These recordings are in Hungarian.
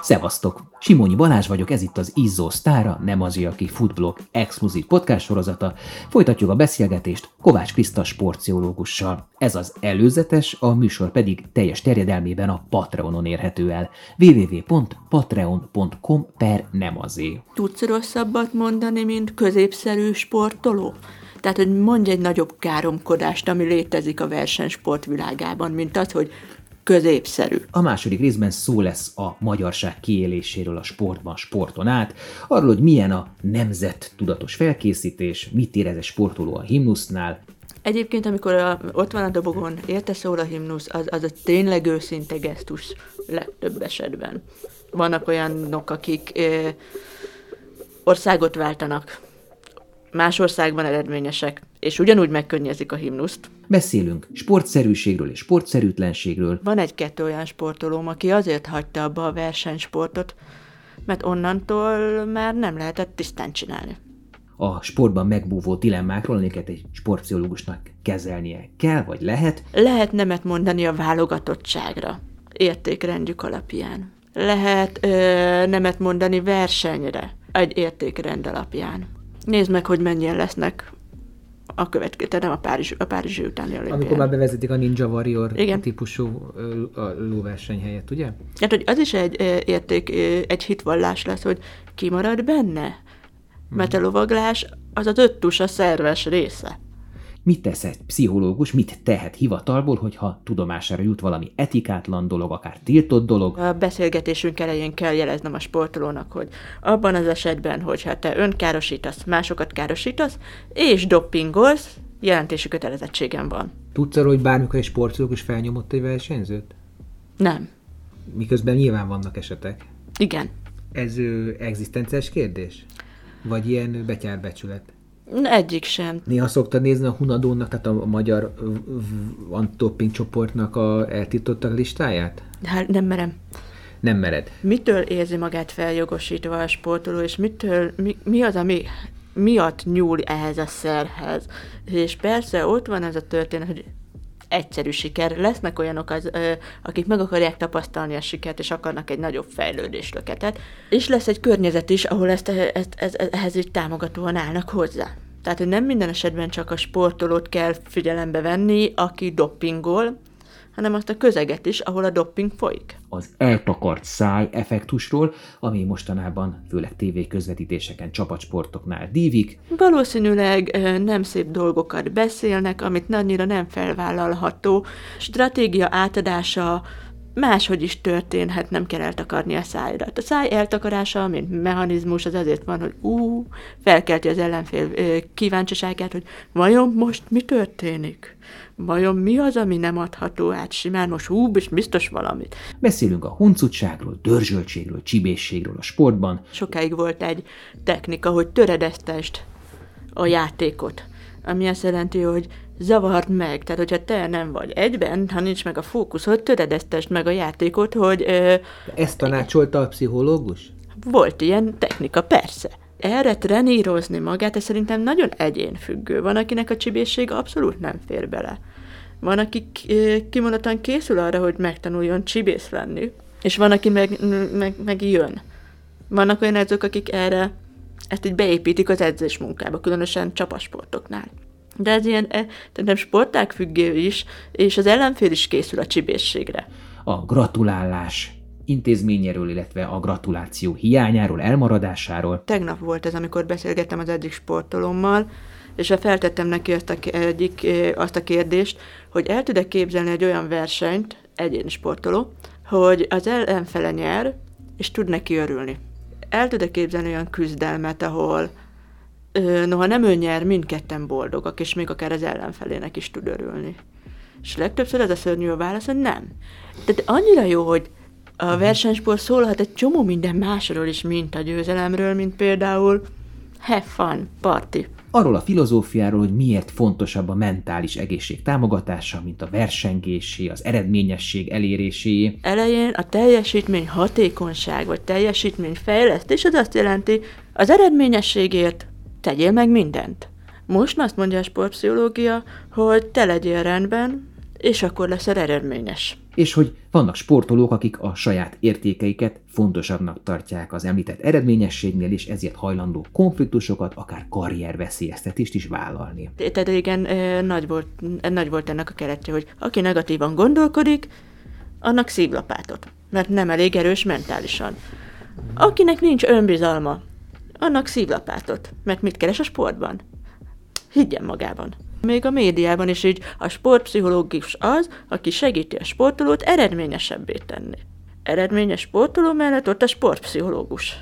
Szevasztok! Simonyi Balázs vagyok, ez itt az Izzó Sztára, nem az, aki Footblog exkluzív podcast sorozata. Folytatjuk a beszélgetést Kovács Kriszta sportpszichológussal. Ez az előzetes, a műsor pedig teljes terjedelmében a Patreonon érhető el. www.patreon.com per nem azé. Tudsz rosszabbat mondani, mint középszerű sportoló? Tehát, hogy mondj egy nagyobb káromkodást, ami létezik a versenysport világában, mint az, hogy középszerű. A második részben szó lesz a magyarság kiéléséről a sportban, sporton át, arról, hogy milyen a nemzet tudatos felkészítés, mit érez egy sportoló a himnusznál, Egyébként, amikor a, ott van a dobogon, érte szól a himnusz, az, az a tényleg őszinte gesztus legtöbb esetben. Vannak olyanok, akik ö, országot váltanak, más országban eredményesek, és ugyanúgy megkönnyezik a himnuszt. Beszélünk sportszerűségről és sportszerűtlenségről. Van egy-kettő olyan sportolóm, aki azért hagyta abba a versenysportot, mert onnantól már nem lehetett tisztán csinálni. A sportban megbúvó dilemmákról, amiket egy sportpszichológusnak kezelnie kell, vagy lehet. Lehet nemet mondani a válogatottságra, értékrendjük alapján. Lehet ö, nemet mondani versenyre, egy értékrend alapján. Nézd meg, hogy mennyien lesznek a következő, nem a Párizs, a Párizsi utáni olimpián. Amikor már bevezetik a Ninja Warrior Igen. típusú lóverseny helyett, ugye? Hát, hogy az is egy érték, egy hitvallás lesz, hogy ki marad benne. Mert a lovaglás az az öttus a szerves része. Mit tesz egy pszichológus, mit tehet hivatalból, hogyha tudomására jut valami etikátlan dolog, akár tiltott dolog, A beszélgetésünk elején kell jeleznem a sportolónak, hogy abban az esetben, hogyha te önkárosítasz, másokat károsítasz, és doppingolsz, jelentési kötelezettségem van. Tudsz arról, hogy bármikor egy sportológus felnyomott egy versenyzőt? Nem. Miközben nyilván vannak esetek. Igen. Ez ö, egzisztenciás kérdés? Vagy ilyen betyárbecsület? Egyik sem. Néha szoktad nézni a Hunadónak, tehát a, magyar antidoping csoportnak a eltiltottak listáját? Hát nem merem. Nem mered. Mitől érzi magát feljogosítva a sportoló, és mitől, mi, mi az, ami miatt nyúl ehhez a szerhez. És persze ott van ez a történet, hogy egyszerű siker. Lesznek olyanok, az, ö, akik meg akarják tapasztalni a sikert, és akarnak egy nagyobb fejlődéslöketet. És lesz egy környezet is, ahol ezt, ezt, ezt, ehhez így támogatóan állnak hozzá. Tehát, hogy nem minden esetben csak a sportolót kell figyelembe venni, aki doppingol, hanem azt a közeget is, ahol a dopping folyik. az eltakart száj effektusról, ami mostanában főleg TV közvetítéseken, csapatsportoknál dívik, Valószínűleg nem szép dolgokat beszélnek, amit annyira nem felvállalható. Stratégia átadása máshogy is történhet, nem kell eltakarni a szájrat. A száj eltakarása, mint mechanizmus, az azért van, hogy ú, felkelti az ellenfél ö, kíváncsiságát, hogy vajon most mi történik? Vajon mi az, ami nem adható át simán? Most hú, és biztos valamit. beszélünk a huncutságról, dörzsöltségről, csibészségről a sportban, sokáig volt egy technika, hogy töredeztest a játékot. Ami azt jelenti, hogy zavard meg. Tehát, hogyha te nem vagy egyben, ha nincs meg a fókuszod, töredeztest meg a játékot, hogy ö, Ezt tanácsolta a pszichológus? volt ilyen technika, persze. Erre trenírozni magát, ez szerintem nagyon egyénfüggő. Van, akinek a csibészség abszolút nem fér bele. Van, aki kimondottan készül arra, hogy megtanuljon csibész lenni, és van, aki meg, meg, meg jön. Vannak olyan edzők, akik erre ezt így beépítik az edzés munkába, különösen csapasportoknál. De ez ilyen, eh, szerintem sporták függő is, és az ellenfél is készül a csibészségre. a gratulálás intézményéről, illetve a gratuláció hiányáról, elmaradásáról, Tegnap volt ez, amikor beszélgettem az egyik sportolommal, és feltettem neki azt a, egyik, eh, azt a kérdést, hogy el tud-e képzelni egy olyan versenyt, egyéni sportoló, hogy az ellenfele nyer, és tud neki örülni. El tud-e képzelni olyan küzdelmet, ahol noha nem ő nyer, mindketten boldogak, és még akár az ellenfelének is tud örülni. És legtöbbször ez a szörnyű a válasz, hogy nem. Tehát annyira jó, hogy a versenysport szólhat egy csomó minden másról is, mint a győzelemről, mint például have fun, party. arról a filozófiáról, hogy miért fontosabb a mentális egészség támogatása, mint a versengésé, az eredményesség eléréséé. Elején a teljesítmény hatékonyság, vagy teljesítmény fejlesztés, az azt jelenti, az eredményességért tegyél meg mindent. Most azt mondja a sportpszichológia, hogy te legyél rendben, és akkor leszel eredményes. És hogy vannak sportolók, akik a saját értékeiket fontosabbnak tartják az említett eredményességnél, és ezért hajlandó konfliktusokat, akár karrierveszélyeztetést is vállalni. Tehát igen, nagy volt, nagy volt ennek a keretje, hogy aki negatívan gondolkodik, annak szívlapátot, mert nem elég erős mentálisan. Akinek nincs önbizalma, annak szívlapátot, mert mit keres a sportban? Higgyen magában. Még a médiában is így a sportpszichológus az, aki segíti a sportolót eredményesebbé tenni. Eredményes sportoló mellett ott a sportpszichológus.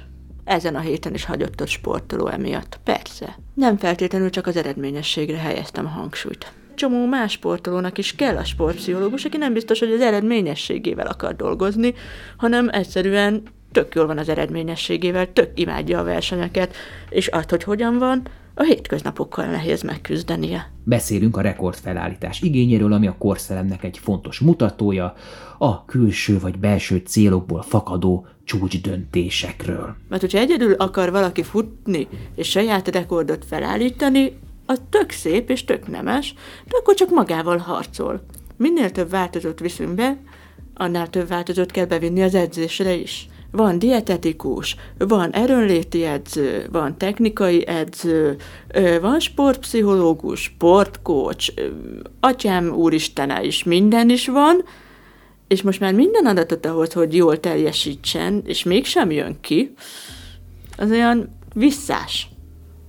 Ezen a héten is hagyott ott sportoló emiatt. Persze. Nem feltétlenül csak az eredményességre helyeztem a hangsúlyt. Csomó más sportolónak is kell a sportpszichológus, aki nem biztos, hogy az eredményességével akar dolgozni, hanem egyszerűen tök jól van az eredményességével, tök imádja a versenyeket, és azt, hogy hogyan van, a hétköznapokkal nehéz megküzdenie. Beszélünk a rekordfelállítás igényéről, ami a korszelemnek egy fontos mutatója, a külső vagy belső célokból fakadó csúcs döntésekről. Mert hogyha egyedül akar valaki futni és saját rekordot felállítani, az tök szép és tök nemes, de akkor csak magával harcol. Minél több változót viszünk be, annál több változót kell bevinni az edzésre is. Van dietetikus, van erőnléti edző, van technikai edző, van sportpszichológus, sportkócs, atyám úristene is, minden is van, és most már minden adatot ahhoz, hogy jól teljesítsen, és mégsem jön ki, az olyan visszás.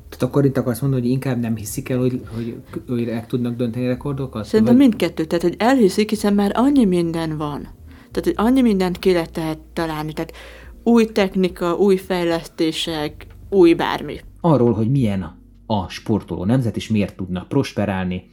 Tehát akkor itt akarsz mondani, hogy inkább nem hiszik el, hogy, hogy, hogy el tudnak dönteni rekordokat? Szerintem vagy... mindkettő, tehát hogy elhiszik, hiszen már annyi minden van. Tehát, hogy annyi mindent ki lehet találni. Tehát új technika, új fejlesztések, új bármi. Arról, hogy milyen a sportoló nemzet, és miért tudnak prosperálni,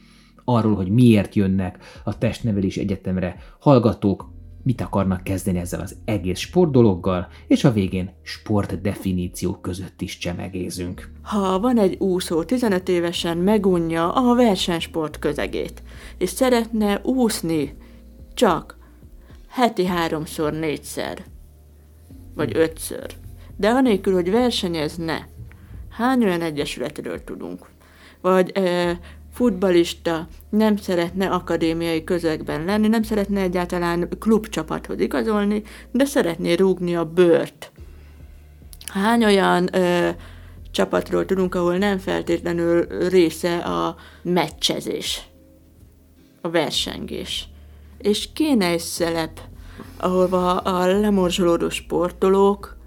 arról, hogy miért jönnek a testnevelés egyetemre hallgatók, mit akarnak kezdeni ezzel az egész sportdologgal, és a végén sportdefiníciók között is csemegézünk. Ha van egy úszó 15 évesen megunja a versenysport közegét, és szeretne úszni csak heti háromszor, négyszer, vagy ötször. De anélkül, hogy versenyezne, hány olyan egyesületről tudunk? Vagy e, futbalista nem szeretne akadémiai közegben lenni, nem szeretne egyáltalán klubcsapathoz igazolni, de szeretné rúgni a bőrt. Hány olyan e, csapatról tudunk, ahol nem feltétlenül része a meccsezés, a versengés. És kéne egy szelep ahova a lemorzsolódó sportolók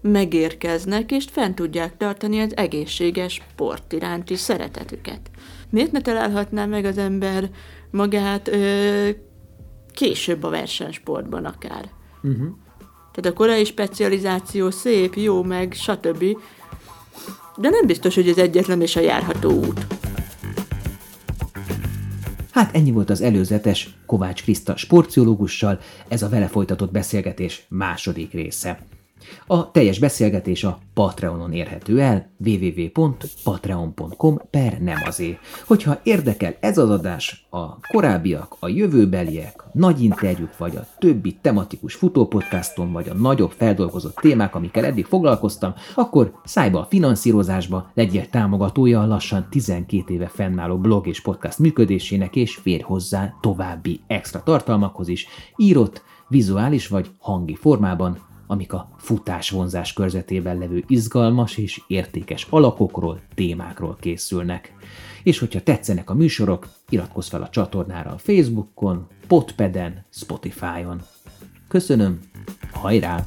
megérkeznek, és fent tudják tartani az egészséges sport iránti szeretetüket. Miért ne találhatná meg az ember magát ö, később a versenysportban akár? Uh-huh. Tehát a korai specializáció szép, jó, meg stb. De nem biztos, hogy ez egyetlen és a járható út. Hát ennyi volt az előzetes Kovács Kriszta sportziológussal, ez a vele folytatott beszélgetés második része. A teljes beszélgetés a Patreonon érhető el, www.patreon.com per nem azé. Hogyha érdekel ez az adás, a korábbiak, a jövőbeliek, a nagy interjúk, vagy a többi tematikus futópodcaston, vagy a nagyobb feldolgozott témák, amikkel eddig foglalkoztam, akkor szájba a finanszírozásba, legyél támogatója a lassan 12 éve fennálló blog és podcast működésének, és fér hozzá további extra tartalmakhoz is, írott, vizuális vagy hangi formában, amik a futás-vonzás körzetében levő izgalmas és értékes alakokról, témákról készülnek. És hogyha tetszenek a műsorok, iratkozz fel a csatornára a Facebookon, Podpeden, Spotify-on. Köszönöm, hajrá!